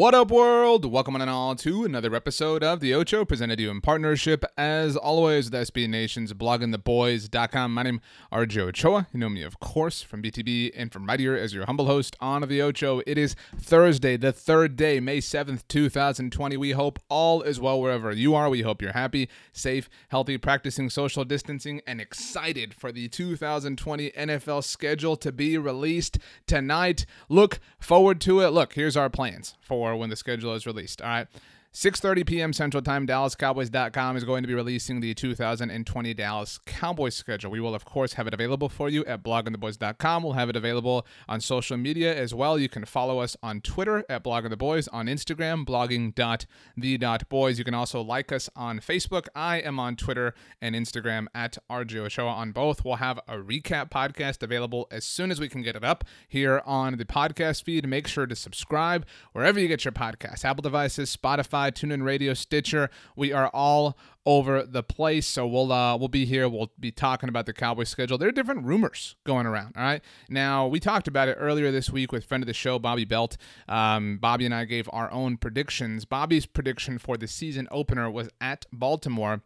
What up, world? Welcome on and all to another episode of The Ocho, presented to you in partnership, as always, with SB Nation's bloggingtheboys.com. My name is RJ Ochoa. You know me, of course, from BTB and from right here as your humble host on The Ocho. It is Thursday, the third day, May 7th, 2020. We hope all is well wherever you are. We hope you're happy, safe, healthy, practicing social distancing, and excited for the 2020 NFL schedule to be released tonight. Look forward to it. Look, here's our plans for when the schedule is released. All right. 6:30 p.m. Central Time, DallasCowboys.com is going to be releasing the 2020 Dallas Cowboys schedule. We will, of course, have it available for you at bloggingtheboys.com. We'll have it available on social media as well. You can follow us on Twitter at bloggingtheboys, on Instagram, blogging.the.boys. You can also like us on Facebook. I am on Twitter and Instagram at RJ Ochoa on both. We'll have a recap podcast available as soon as we can get it up here on the podcast feed. Make sure to subscribe wherever you get your podcasts, Apple devices, Spotify. Spotify, TuneIn Radio, Stitcher. We are all over the place. So we'll uh, we'll be here. We'll be talking about the Cowboys schedule. There are different rumors going around. All right. Now we talked about it earlier this week with friend of the show Bobby Belt. Um, Bobby and I gave our own predictions. Bobby's prediction for the season opener was at Baltimore.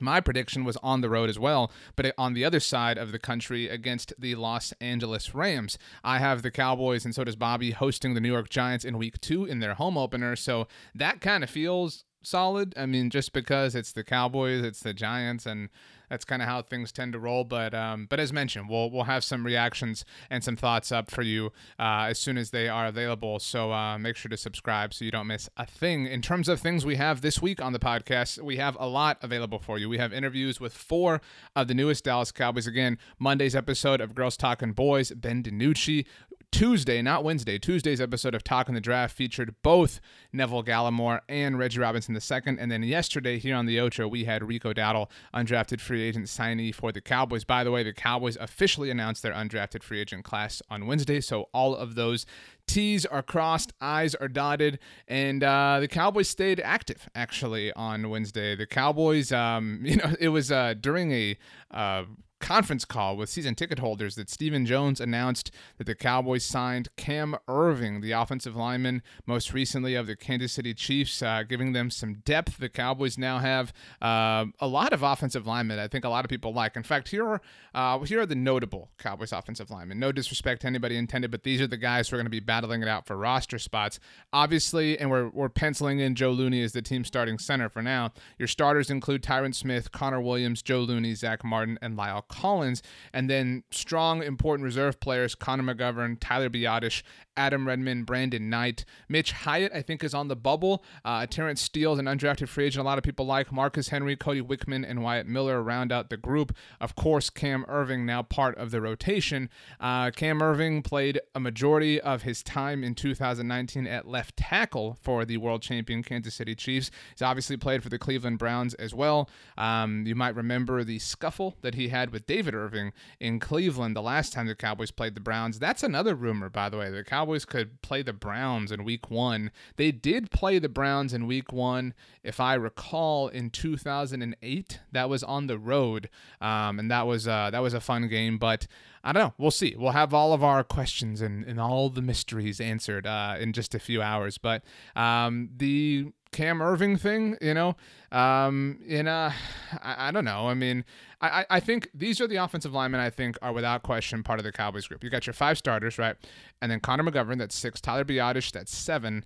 My prediction was on the road as well, but on the other side of the country against the Los Angeles Rams. I have the Cowboys, and so does Bobby, hosting the New York Giants in week two in their home opener. So that kind of feels solid. I mean, just because it's the Cowboys, it's the Giants, and that's kind of how things tend to roll. But um, but as mentioned, we'll we'll have some reactions and some thoughts up for you uh, as soon as they are available. So uh, make sure to subscribe so you don't miss a thing. In terms of things we have this week on the podcast, we have a lot available for you. We have interviews with four of the newest Dallas Cowboys. Again, Monday's episode of Girls Talking Boys, Ben DiNucci. Tuesday, not Wednesday, Tuesday's episode of Talk Talking the Draft featured both Neville Gallimore and Reggie Robinson II. And then yesterday here on the Ocho, we had Rico Dowdle, undrafted free agent signee for the Cowboys. By the way, the Cowboys officially announced their undrafted free agent class on Wednesday. So all of those T's are crossed, I's are dotted, and uh, the Cowboys stayed active actually on Wednesday. The Cowboys, um, you know, it was uh, during a uh, conference call with season ticket holders that Stephen Jones announced that the Cowboys signed Cam Erving, the offensive lineman, most recently of the Kansas City Chiefs, uh, giving them some depth. The Cowboys now have uh, a lot of offensive linemen. I think a lot of people like. In fact, here are uh, here are the notable Cowboys offensive linemen. No disrespect to anybody intended, but these are the guys who are going to be battling it out for roster spots. Obviously, and we're we're penciling in Joe Looney as the team starting center for now. Your starters include Tyron Smith, Connor Williams, Joe Looney, Zack Martin, and La'el Collins, and then strong, important reserve players Connor McGovern, Tyler Biadasz, Adam Redmond, Brandon Knight, Mitch Hyatt, I think, is on the bubble. Uh, Terence Steele is an undrafted free agent. A lot of people like Marcus Henry, Cody Wichmann, and Wyatt Miller round out the group. Of course, Cam Erving now part of the rotation. Uh, Cam Erving played a majority of his time in 2019 at left tackle for the world champion Kansas City Chiefs. He's obviously played for the Cleveland Browns as well. Um, you might remember the scuffle that he had with David Irving in Cleveland the last time the Cowboys played the Browns. That's another rumor, by the way. The Cowboys Cowboys could play the Browns in week one. They did play the Browns in week one, if I recall, in 2008. That was on the road, um, and that was uh, that was a fun game. But I don't know. We'll see. We'll have all of our questions and, and all the mysteries answered uh, in just a few hours. But um, the Cam Erving thing, you know, um, in I, don't know. I mean, I, I think these are the offensive linemen I think are without question part of the Cowboys group. You got your five starters, right? And then Connor McGovern, that's six. Tyler Biadasz, that's seven.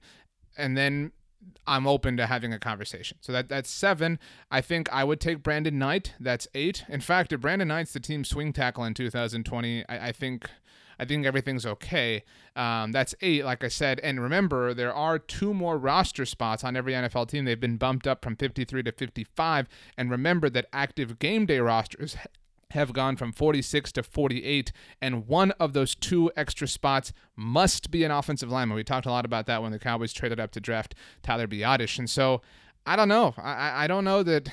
And then I'm open to having a conversation. So that that's seven. I think I would take Brandon Knight. That's eight. In fact, if Brandon Knight's the team swing tackle in 2020, I, I think I think everything's okay. Um, that's eight, like I said. And remember, there are two more roster spots on every NFL team. They've been bumped up from 53 to 55. And remember that active game day rosters have gone from 46 to 48, and one of those two extra spots must be an offensive lineman. We talked a lot about that when the Cowboys traded up to draft Tyler Biadasz, and so I don't know. I, I don't know that.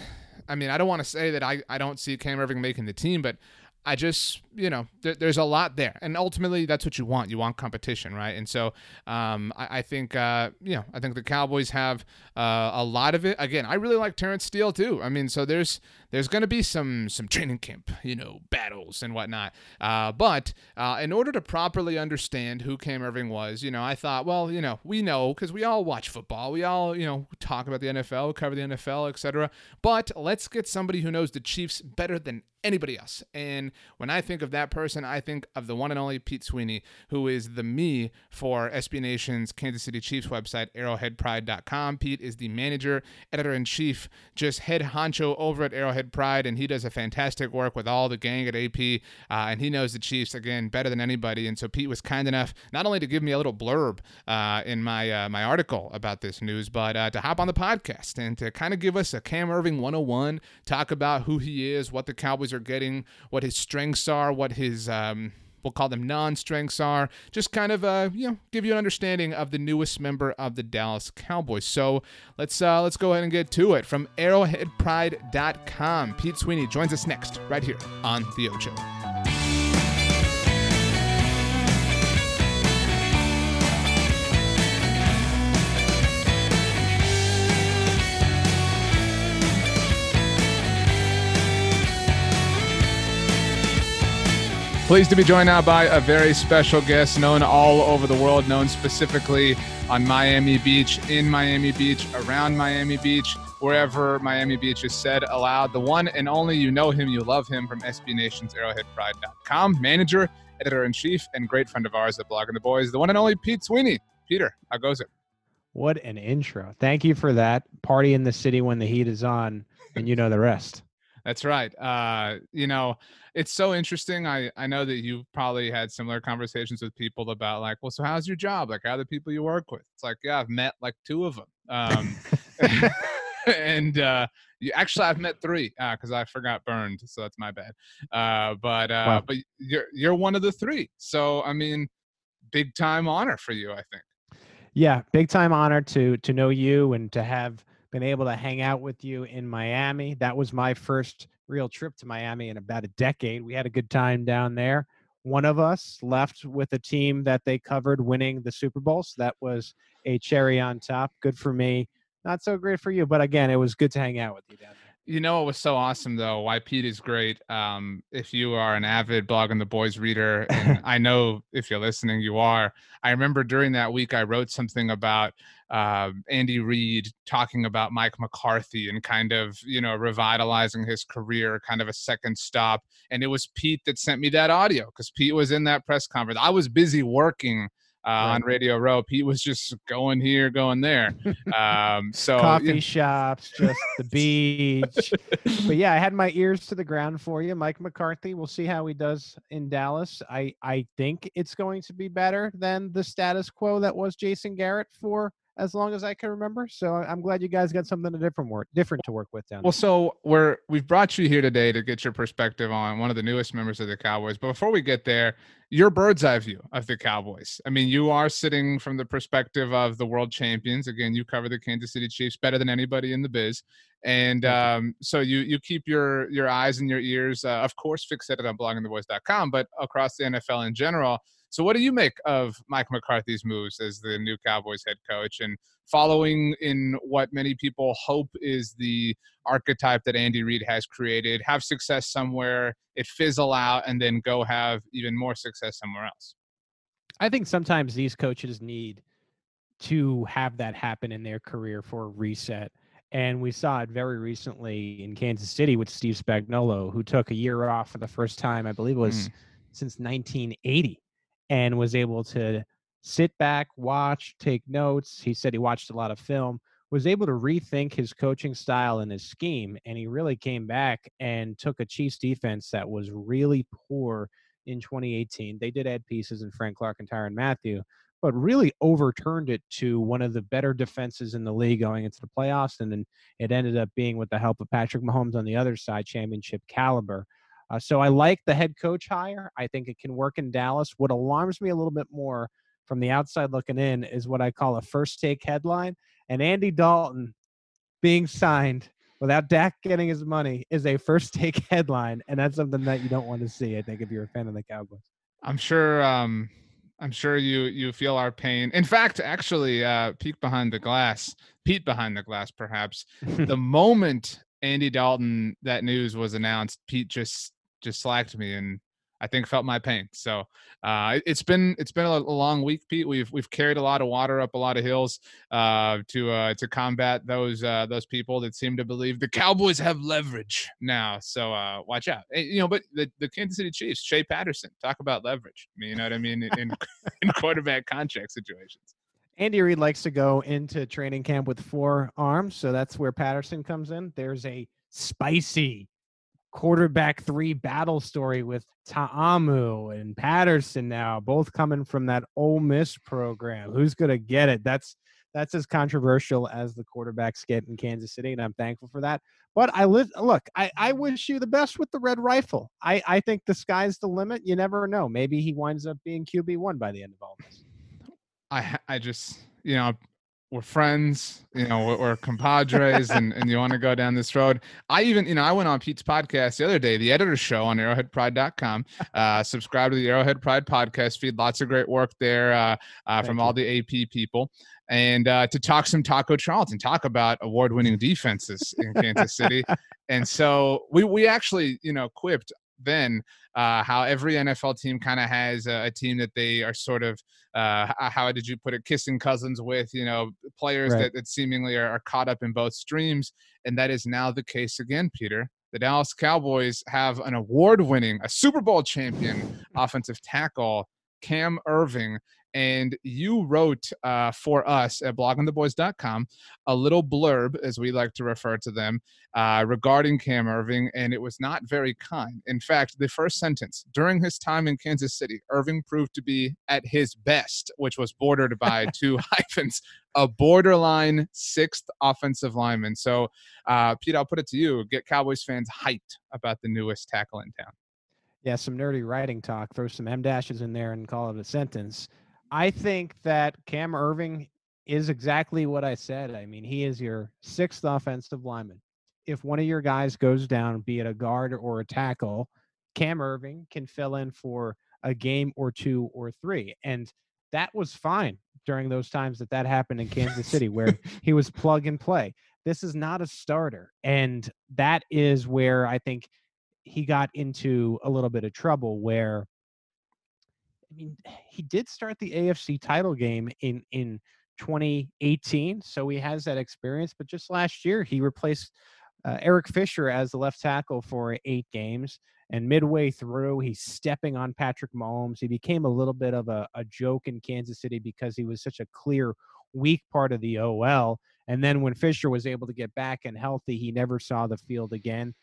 I mean, I don't want to say that I, I don't see Cam Erving making the team, but I just, you know, there, there's a lot there, and ultimately that's what you want. You want competition, right? And so, um, I, I, think, uh, you know, I think the Cowboys have uh, a lot of it. Again, I really like Terence Steele too. I mean, so there's there's going to be some some training camp, you know, battles and whatnot. Uh, but uh, in order to properly understand who Cam Erving was, you know, I thought, well, you know, we know because we all watch football, we all, you know, talk about the NFL, cover the NFL, etc. But let's get somebody who knows the Chiefs better than anybody else. And when I think of that person, I think of the one and only Pete Sweeney, who is the me for SB Nation's Kansas City Chiefs website, arrowheadpride.com. Pete is the manager, editor in chief, just head honcho over at Arrowhead Pride, and he does a fantastic work with all the gang at AP. Uh, and he knows the Chiefs, again, better than anybody. And so Pete was kind enough not only to give me a little blurb uh, in my, uh, my article about this news, but uh, to hop on the podcast and to kind of give us a Cam Erving 101, talk about who he is, what the Cowboys are getting, what his strengths are, what his um, we'll call them non-strengths are. Just kind of uh, you know give you an understanding of the newest member of the Dallas Cowboys. So let's uh, let's go ahead and get to it. From ArrowheadPride.com, Pete Sweeney joins us next right here on the Ocho. Pleased to be joined now by a very special guest known all over the world, known specifically on Miami Beach, in Miami Beach, around Miami Beach, wherever Miami Beach is said aloud. The one and only, you know him, you love him from SB Nation's ArrowheadPride.com, manager, editor in chief, and great friend of ours at Blogging the Boys, the one and only Pete Sweeney. Peter, how goes it? What an intro. Thank you for that. Party in the city when the heat is on, and you know the rest. That's right. Uh, you know, it's so interesting. I I know that you've probably had similar conversations with people about like, well, so how's your job? Like, how are the people you work with? It's like, yeah, I've met like two of them. Um, and uh, you actually I've met three because uh, I forgot burned, so that's my bad. Uh, but uh, wow. but you're you're one of the three. So I mean, big time honor for you, I think. Yeah, big time honor to to know you and to have been able to hang out with you in Miami. That was my first real trip to Miami in about a decade. We had a good time down there. One of us left with a team that they covered winning the Super Bowl. So that was a cherry on top. Good for me. Not so great for you, but again, it was good to hang out with you down there. You know, it was so awesome though. Why Pete is great. Um, if you are an avid blog blogging the boys reader, and I know if you're listening, you are. I remember during that week I wrote something about uh, Andy Reid talking about Mike McCarthy and kind of you know revitalizing his career, kind of a second stop. And it was Pete that sent me that audio because Pete was in that press conference. I was busy working uh, right. on Radio Row. Pete was just going here, going there. Um, so coffee shops, just the beach. but yeah, I had my ears to the ground for you, Mike McCarthy. We'll see how he does in Dallas. I I think it's going to be better than the status quo that was Jason Garrett for as long as I can remember. So I'm glad you guys got something different work different to work with down. Well, so we're we've brought you here today to get your perspective on one of the newest members of the Cowboys. But before we get there, your bird's eye view of the Cowboys. I mean, you are sitting from the perspective of the world champions. Again, you cover the Kansas City Chiefs better than anybody in the biz, and um, so you you keep your your eyes and your ears, uh, of course, fixated on bloggingtheboys.com, but across the NFL in general. So, what do you make of Mike McCarthy's moves as the new Cowboys head coach and following in what many people hope is the archetype that Andy Reid has created? Have success somewhere, it fizzle out, and then go have even more success somewhere else. I think sometimes these coaches need to have that happen in their career for a reset. And we saw it very recently in Kansas City with Steve Spagnuolo, who took a year off for the first time, I believe it was mm. since 1980 and was able to sit back, watch, take notes. He said he watched a lot of film, was able to rethink his coaching style and his scheme. And he really came back and took a Chiefs defense that was really poor in 2018. They did add pieces in Frank Clark and Tyrann Mathieu, but really overturned it to one of the better defenses in the league going into the playoffs. And then it ended up being, with the help of Patrick Mahomes on the other side, championship caliber. Uh, so I like the head coach hire. I think it can work in Dallas. What alarms me a little bit more from the outside looking in is what I call a first take headline. And Andy Dalton being signed without Dak getting his money is a first take headline, and that's something that you don't want to see. I think if you're a fan of the Cowboys. I'm sure. Um, I'm sure you you feel our pain. In fact, actually, uh, peek behind the glass, Pete behind the glass, perhaps. the moment Andy Dalton that news was announced, Pete just just slacked me and I think felt my pain. So uh, it's been it's been a, long week, Pete. We've we've carried a lot of water up a lot of hills uh, to uh, to combat those uh, those people that seem to believe the Cowboys have leverage now. So uh, watch out. you know, but the, the Kansas City Chiefs, Shea Patterson, talk about leverage. You know what I mean in, in quarterback contract situations. Andy Reid likes to go into training camp with four arms, so that's where Patterson comes in. There's a spicy quarterback three battle story with Ta'amu and Patterson now, both coming from that Ole Miss program. Who's gonna get it? That's that's as controversial as the quarterbacks get in Kansas City, and I'm thankful for that. But I look, I, I wish you the best with the red rifle. I, I think the sky's the limit. You never know. Maybe he winds up being QB one by the end of all this. I I just you know we're friends, you know, we're, we're compadres, and, and you want to go down this road. I even, you know, I went on Pete's podcast the other day, the editor's show on arrowheadpride.com. Uh, subscribe to the Arrowhead Pride podcast feed. Lots of great work there uh, uh, from you. all the AP people. And uh, to talk some Taco Charlton, talk about award winning defenses in Kansas City. And so we, we actually, you know, quipped then uh, how every NFL team kind of has a, a, team that they are sort of uh, how did you put it kissing cousins with you know players right. that, that seemingly are, are caught up in both streams and that is now the case again peter the Dallas Cowboys have an award winning, a Super Bowl champion offensive tackle, Cam Erving, and you wrote uh, for us at bloggingtheboys.com a little blurb, as we like to refer to them, uh, regarding Cam Erving, and it was not very kind. In fact, the first sentence during his time in Kansas City, Erving proved to be at his best, which was bordered by two hyphens, a borderline sixth offensive lineman. So, uh, Pete, I'll put it to you get Cowboys fans hyped about the newest tackle in town. Yeah, some nerdy writing talk. Throw some M dashes in there and call it a sentence. I think that Cam Erving is exactly what I said. I mean, he is your sixth offensive lineman. If one of your guys goes down, be it a guard or a tackle, Cam Erving can fill in for a game or two or three. And that was fine during those times that that happened in Kansas City, where he was plug and play. This is not a starter. And that is where I think he got into a little bit of trouble where I mean, he did start the AFC title game in in 2018, so he has that experience. But just last year, he replaced uh, Eric Fisher as the left tackle for eight games. And midway through, he's stepping on Patrick Mahomes. He became a little bit of a, a joke in Kansas City because he was such a clear weak part of the OL. And then when Fisher was able to get back and healthy, he never saw the field again.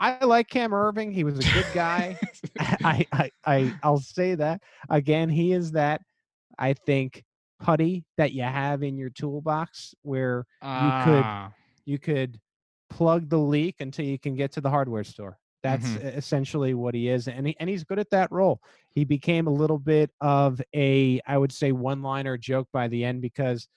I like Cam Erving. He was a good guy. I, I, I, I'll say that again. He is that I think putty that you have in your toolbox where you could ah. you could plug the leak until you can get to the hardware store. That's mm-hmm. essentially what he is, and he, and he's good at that role. He became a little bit of a, I would say, one-liner joke by the end because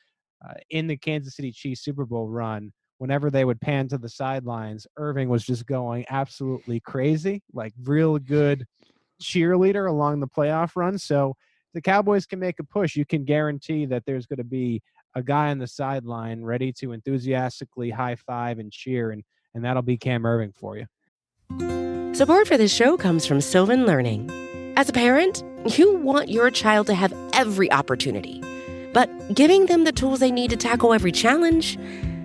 uh, in the Kansas City Chiefs Super Bowl run, whenever they would pan to the sidelines, Erving was just going absolutely crazy, like real good cheerleader along the playoff run. So the Cowboys can make a push. You can guarantee that there's going to be a guy on the sideline ready to enthusiastically high five and cheer, and, and that'll be Cam Erving for you. Support for this show comes from Sylvan Learning. As a parent, you want your child to have every opportunity, but giving them the tools they need to tackle every challenge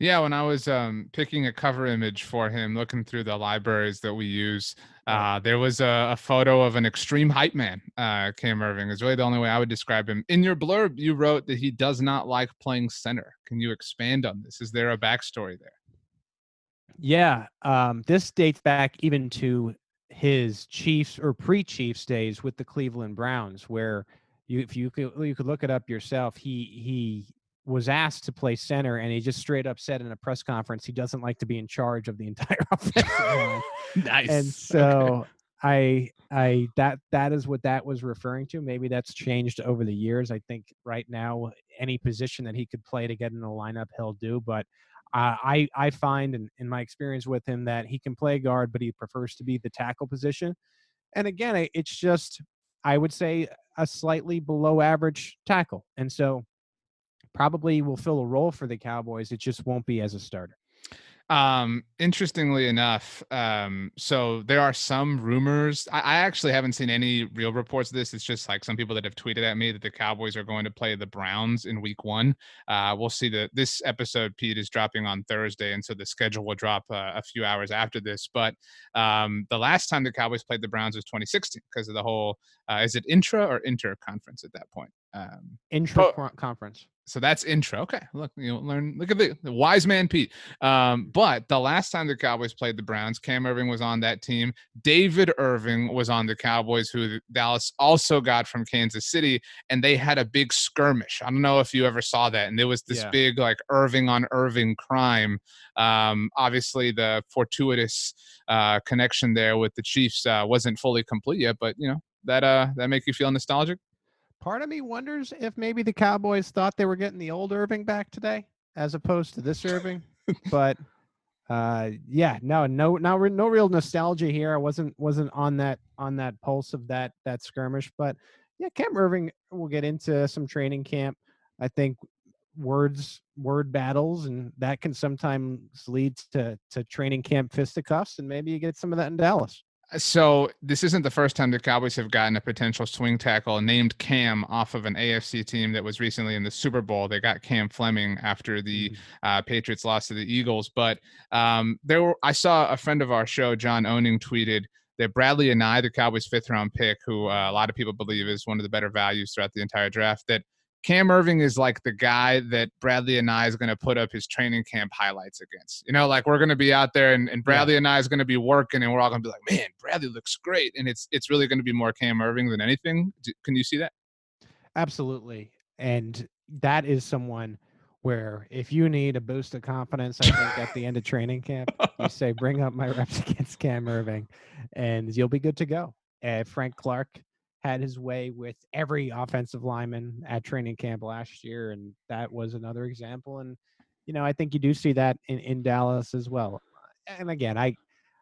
Yeah, when I was um, picking a cover image for him, looking through the libraries that we use, uh, there was a, a, photo of an extreme hype man. Uh, Cam Erving is really the only way I would describe him. In your blurb, you wrote that he does not like playing center. Can you expand on this? Is there a backstory there? Yeah, um, this dates back even to his Chiefs or pre-Chiefs days with the Cleveland Browns, where you, if you could, you could look it up yourself. He he was asked to play center, and he just straight up said in a press conference he doesn't like to be in charge of the entire offensive line. nice. And so okay. I I that that is what that was referring to. Maybe that's changed over the years. I think right now any position that he could play to get in the lineup he'll do, but. Uh, I I find in, in my experience with him that he can play guard, but he prefers to be the tackle position. And again, it's just I would say a slightly below average tackle. And so probably will fill a role for the Cowboys. It just won't be as a starter. Um, interestingly enough, um, so there are some rumors. I, I, actually haven't seen any real reports of this. It's just like some people that have tweeted at me that the Cowboys are going to play the Browns in Week One. Uh, we'll see. that this episode, Pete, is dropping on Thursday, and so the schedule will drop uh, a few hours after this. But um, the last time the Cowboys played the Browns was 2016 because of the whole. Uh, is it intra or inter conference at that point? Um, intra conference so that's intro. Okay, look, you know, learn. Look at the, the wise man, Pete. Um, but the last time the Cowboys played the Browns, Cam Erving was on that team. David Irving was on the Cowboys, who Dallas also got from Kansas City, and they had a big skirmish. I don't know if you ever saw that, and there was this yeah. big like Irving on Irving crime. Um, obviously, the fortuitous uh, connection there with the Chiefs uh, wasn't fully complete yet, but you know that uh that make you feel nostalgic part of me wonders if maybe the Cowboys thought they were getting the old Irving back today, as opposed to this Erving. but uh, yeah, no, no, no, no real nostalgia here. I wasn't wasn't on that on that pulse of that that skirmish. But yeah, Cam Erving will get into some training camp. I think words word battles and that can sometimes lead to to training camp fisticuffs and maybe you get some of that in Dallas so this isn't the first time the Cowboys have gotten a potential swing tackle named Cam off of an AFC team that was recently in the Super Bowl. They got Cam Fleming after the mm-hmm. uh, Patriots lost to the Eagles. But um, there, were, I saw a friend of our show, John Owning, tweeted that Bradlee Anae, the Cowboys' fifth round pick, who uh, a lot of people believe is one of the better values throughout the entire draft, that Cam Erving is like the guy that Bradlee Anae is going to put up his training camp highlights against. You know, like we're going to be out there and, and Bradlee yeah. and I is going to be working and we're all going to be like, man, Bradley looks great. And it's, it's really going to be more Cam Erving than anything. Can you see that? Absolutely. And that is someone where if you need a boost of confidence, I think at the end of training camp, you say, bring up my reps against Cam Erving and you'll be good to go. Uh, Frank Clark had his way with every offensive lineman at training camp last year, and that was another example. And you know, I think you do see that in, in Dallas as well. And again, I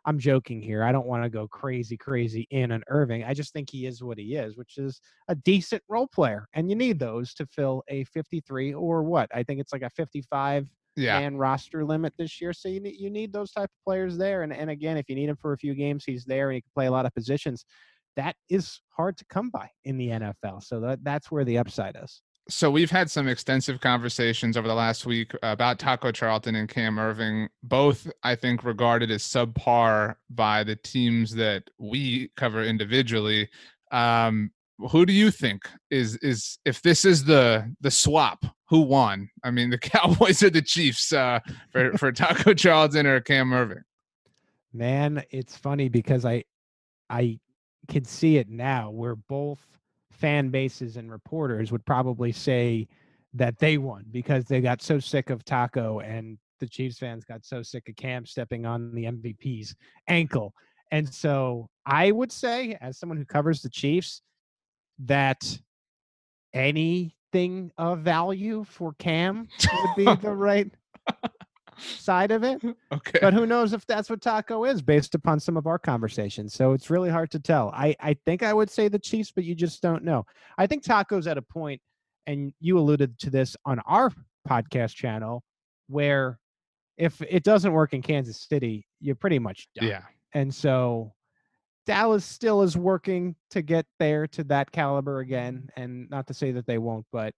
I'm joking here. I don't want to go crazy, crazy in on Erving. I just think he is what he is, which is a decent role player, and you need those to fill a 53 or what? I think it's like a 55 yeah. man roster limit this year. So you need you need those type of players there. And and again, if you need him for a few games, he's there and he can play a lot of positions that is hard to come by in the NFL. So that, that's where the upside is. So we've had some extensive conversations over the last week about Taco Charlton and Cam Erving, both I think regarded as subpar by the teams that we cover individually. Um, who do you think is is if this is the the swap? Who won? I mean, the Cowboys or the Chiefs uh, for for Taco Charlton or Cam erving Man, it's funny because I I can see it now where both fan bases and reporters would probably say that they won because they got so sick of Taco and the Chiefs fans got so sick of Cam stepping on the MVP's ankle. And so I would say, as someone who covers the Chiefs, that anything of value for Cam would be the right side of it. Okay. But who knows if that's what Taco is based upon some of our conversations. So it's really hard to tell. I, I think I would say the Chiefs, but you just don't know. I think Taco's at a point, and you alluded to this on our podcast channel, where if it doesn't work in Kansas City, you're pretty much done. yeah. And so Dallas still is working to get there to that caliber again. And not to say that they won't, but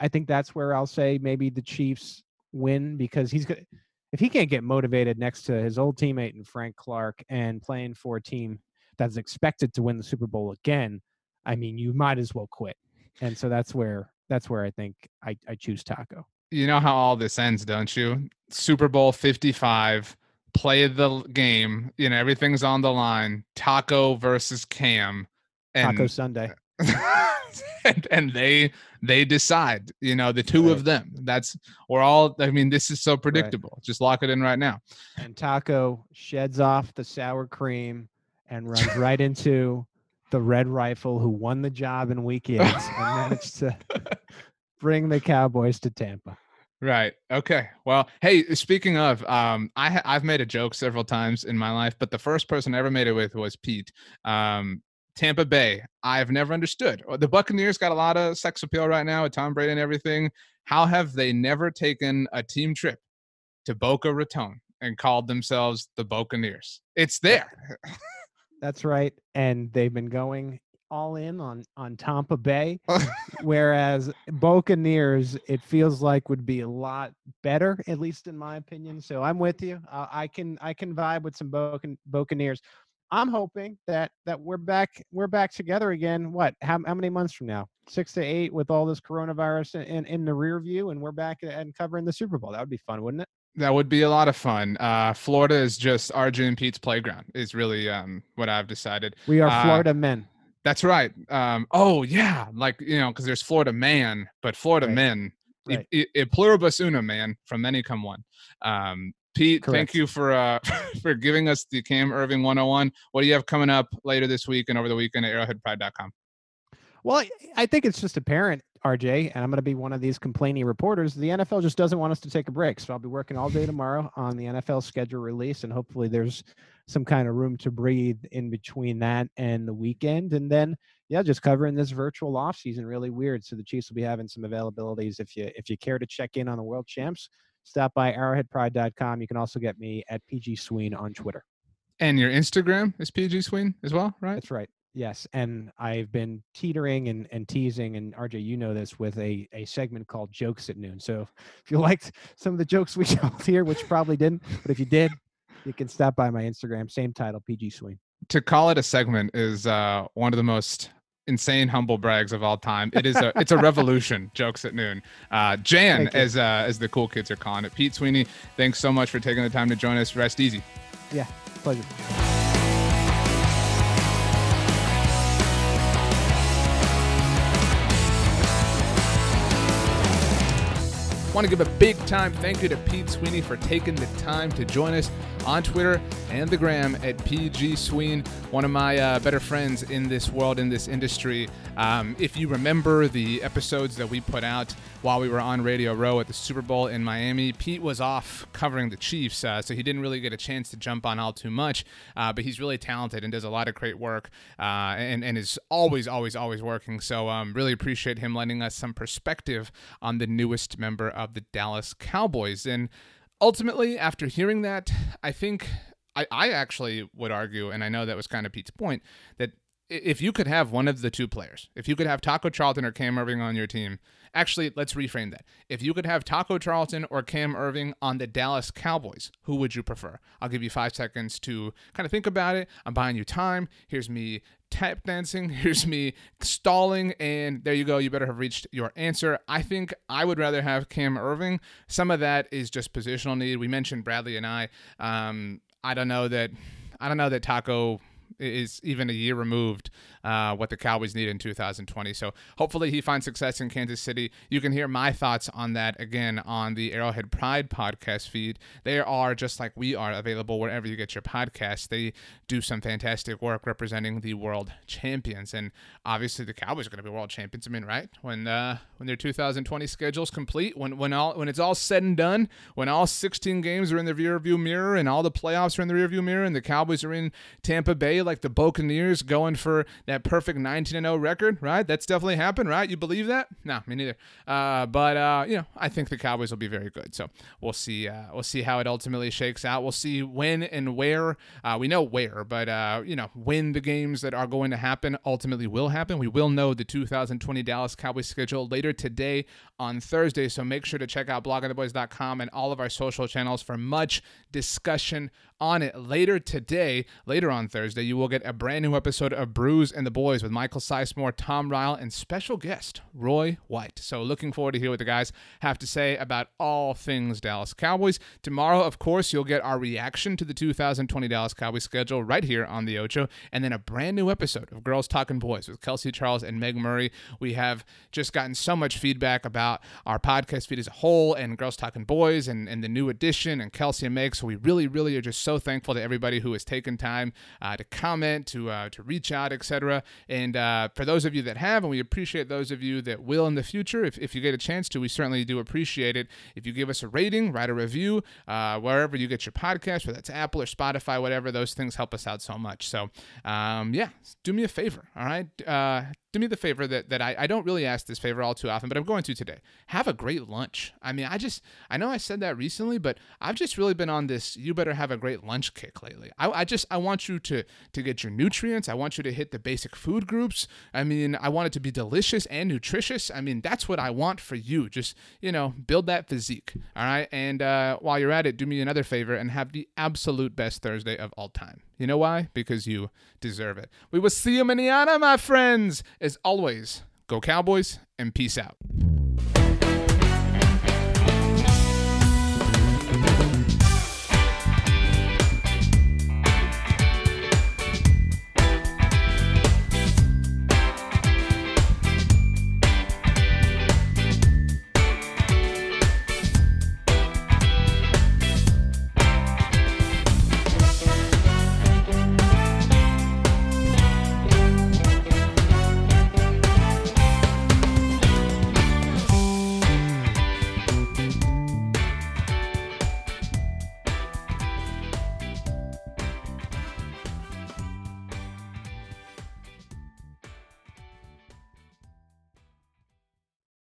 I think that's where I'll say maybe the Chiefs win because he's good. If he can't get motivated next to his old teammate and Frank Clark and playing for a team that's expected to win the Super Bowl again, I mean, you might as well quit. And so that's where that's where I think I, I choose Taco. You know how all this ends, don't you? Super Bowl 55, play the game, you know, everything's on the line. Taco versus Cam. And Taco Sunday. and, and they they decide, you know, the two Right. of them. That's we're all I mean, this is so predictable. Just lock it in right now. and Taco sheds off the sour cream and runs right into the red rifle who won the job in week eight and managed to bring the Cowboys to Tampa. Right. Okay. Well, hey, speaking of, um, I I've made a joke several times in my life, but the first person I ever made it with was Pete. Um, Tampa Bay. I've never understood. Uh, The Buccaneers got a lot of sex appeal right now with Tom Brady and everything. How have they never taken a team trip to Boca Raton and called themselves the Buccaneers? It's there. That's right. And they've been going all in on on Tampa Bay, whereas Buccaneers, it feels like would be a lot better, at least in my opinion. So I'm with you. Uh, I can I can vibe with some Buccan- Buccaneers. I'm hoping that that we're back we're back together again. What? How, how many months from now? Six to eight with all this coronavirus in, in, the rear view, and we're back and covering the Super Bowl. That would be fun, wouldn't it? That would be a lot of fun. Uh, Florida is just RJ and Pete's playground. Is really um, what I've decided. We are Uh, Florida men. That's right. Um, oh yeah, like you know, because there's Florida man, but Florida Right. men, i- Right. i- i pluribus unum, man. From many come one. Um, Pete, thank you for uh, for giving us the Cam Erving 101. What do you have coming up later this week and over the weekend at ArrowheadPride.com? Well, I- I think it's just apparent, RJ, and I'm going to be one of these complaining reporters. The NFL just doesn't want us to take a break. So I'll be working all day tomorrow on the NFL schedule release, and hopefully there's some kind of room to breathe in between that and the weekend. And then, yeah, just covering this virtual off season really weird. So the Chiefs will be having some availabilities. If you if you care to check in on the World Champs, stop by arrowheadpride.com. You can also get me at PG Sween on Twitter. And your Instagram is PG Sween as well, right? That's right. Yes, and I've been teetering and, and teasing, and RJ, you know this, with a, a segment called Jokes at Noon. So if you liked some of the jokes we told here, which probably didn't, but if you did, you can stop by my Instagram, same title, PG Sween. To call it a segment is uh, one of the most insane humble brags of all time. It is a it's a revolution. Jokes at noon. Uh, Jan, as uh, as the cool kids are calling it. Pete Sweeney, thanks so much for taking the time to join us. Rest easy. Yeah, pleasure. Want to give a big time thank you to Pete Sweeney for taking the time to join us on Twitter and the gram at PG Sween, one of my uh, better friends in this world, in this industry. Um, if you remember the episodes that we put out while we were on Radio Row at the Super Bowl in Miami, Pete was off covering the Chiefs, uh, so he didn't really get a chance to jump on all too much. Uh, but he's really talented and does a lot of great work, uh, and and is always, always, always working. So um, really appreciate him lending us some perspective on the newest member of the Dallas Cowboys. And ultimately, after hearing that, I think I, I actually would argue, and I know that was kind of Pete's point, that if you could have one of the two players, if you could have Taco Charlton or Cam Erving on your team, actually, let's reframe that. If you could have Taco Charlton or Cam Erving on the Dallas Cowboys, who would you prefer? I'll give you five seconds to kind of think about it. I'm buying you time. Here's me tap dancing. Here's me stalling. And there you go. You better have reached your answer. I think I would rather have Cam Erving. Some of that is just positional need. We mentioned Bradlee Anae. Um, I don't know that. I don't know that Taco is even a year removed uh, what the Cowboys need in 2020. So hopefully he finds success in Kansas City. You can hear my thoughts on that again on the Arrowhead Pride podcast feed. They are just like we are available wherever you get your podcasts. They do some fantastic work representing the world champions, and obviously the Cowboys are going to be world champions. I mean, right when uh, when their 2020 schedule is complete, when when all when it's all said and done, when all 16 games are in the rearview mirror and all the playoffs are in the rearview mirror, and the Cowboys are in Tampa Bay like the Buccaneers going for that perfect 19 0 record, right? That's definitely happened, right? You believe that? No, me neither. Uh, but uh, you know, I think the Cowboys will be very good. So we'll see. Uh, we'll see how it ultimately shakes out. We'll see when and where. Uh, we know where, but uh, you know when the games that are going to happen ultimately will happen. We will know the 2020 Dallas Cowboys schedule later today on Thursday. So make sure to check out bloggingtheboys.com and all of our social channels for much discussion on it later today, later on Thursday, you will get a brand new episode of Brews and the Boys with Michael Sizemore, Tom Ryle, and special guest Roy White. So looking forward to hear what the guys have to say about all things Dallas Cowboys. Tomorrow, of course, you'll get our reaction to the 2020 Dallas Cowboys schedule right here on the Ocho, and then a brand new episode of Girls Talking Boys with Kelsey Charles and Meg Murray. We have just gotten so much feedback about our podcast feed as a whole and Girls Talking Boys and, and the new edition and Kelsey and Meg. So we really, really are just so thankful to everybody who has taken time uh, to comment, to uh, to reach out, etc. And uh, for those of you that have, and we appreciate those of you that will in the future, if, if you get a chance to, we certainly do appreciate it. If you give us a rating, write a review, uh, wherever you get your podcast, whether that's Apple or Spotify, whatever, those things help us out so much. So, um, yeah, do me a favor, all right? Do me the favor that, that I, I don't really ask this favor all too often, but I'm going to today. Have a great lunch. I mean, I just, I know I said that recently, but I've just really been on this, you better have a great lunch kick lately. I, I just, I want you to, to get your nutrients. I want you to hit the basic food groups. I mean, I want it to be delicious and nutritious. I mean, that's what I want for you. Just, you know, build that physique. All right. And uh, while you're at it, do me another favor and have the absolute best Thursday of all time. You know why? Because you deserve it. We will see you manana, my friends. As always, go Cowboys and peace out.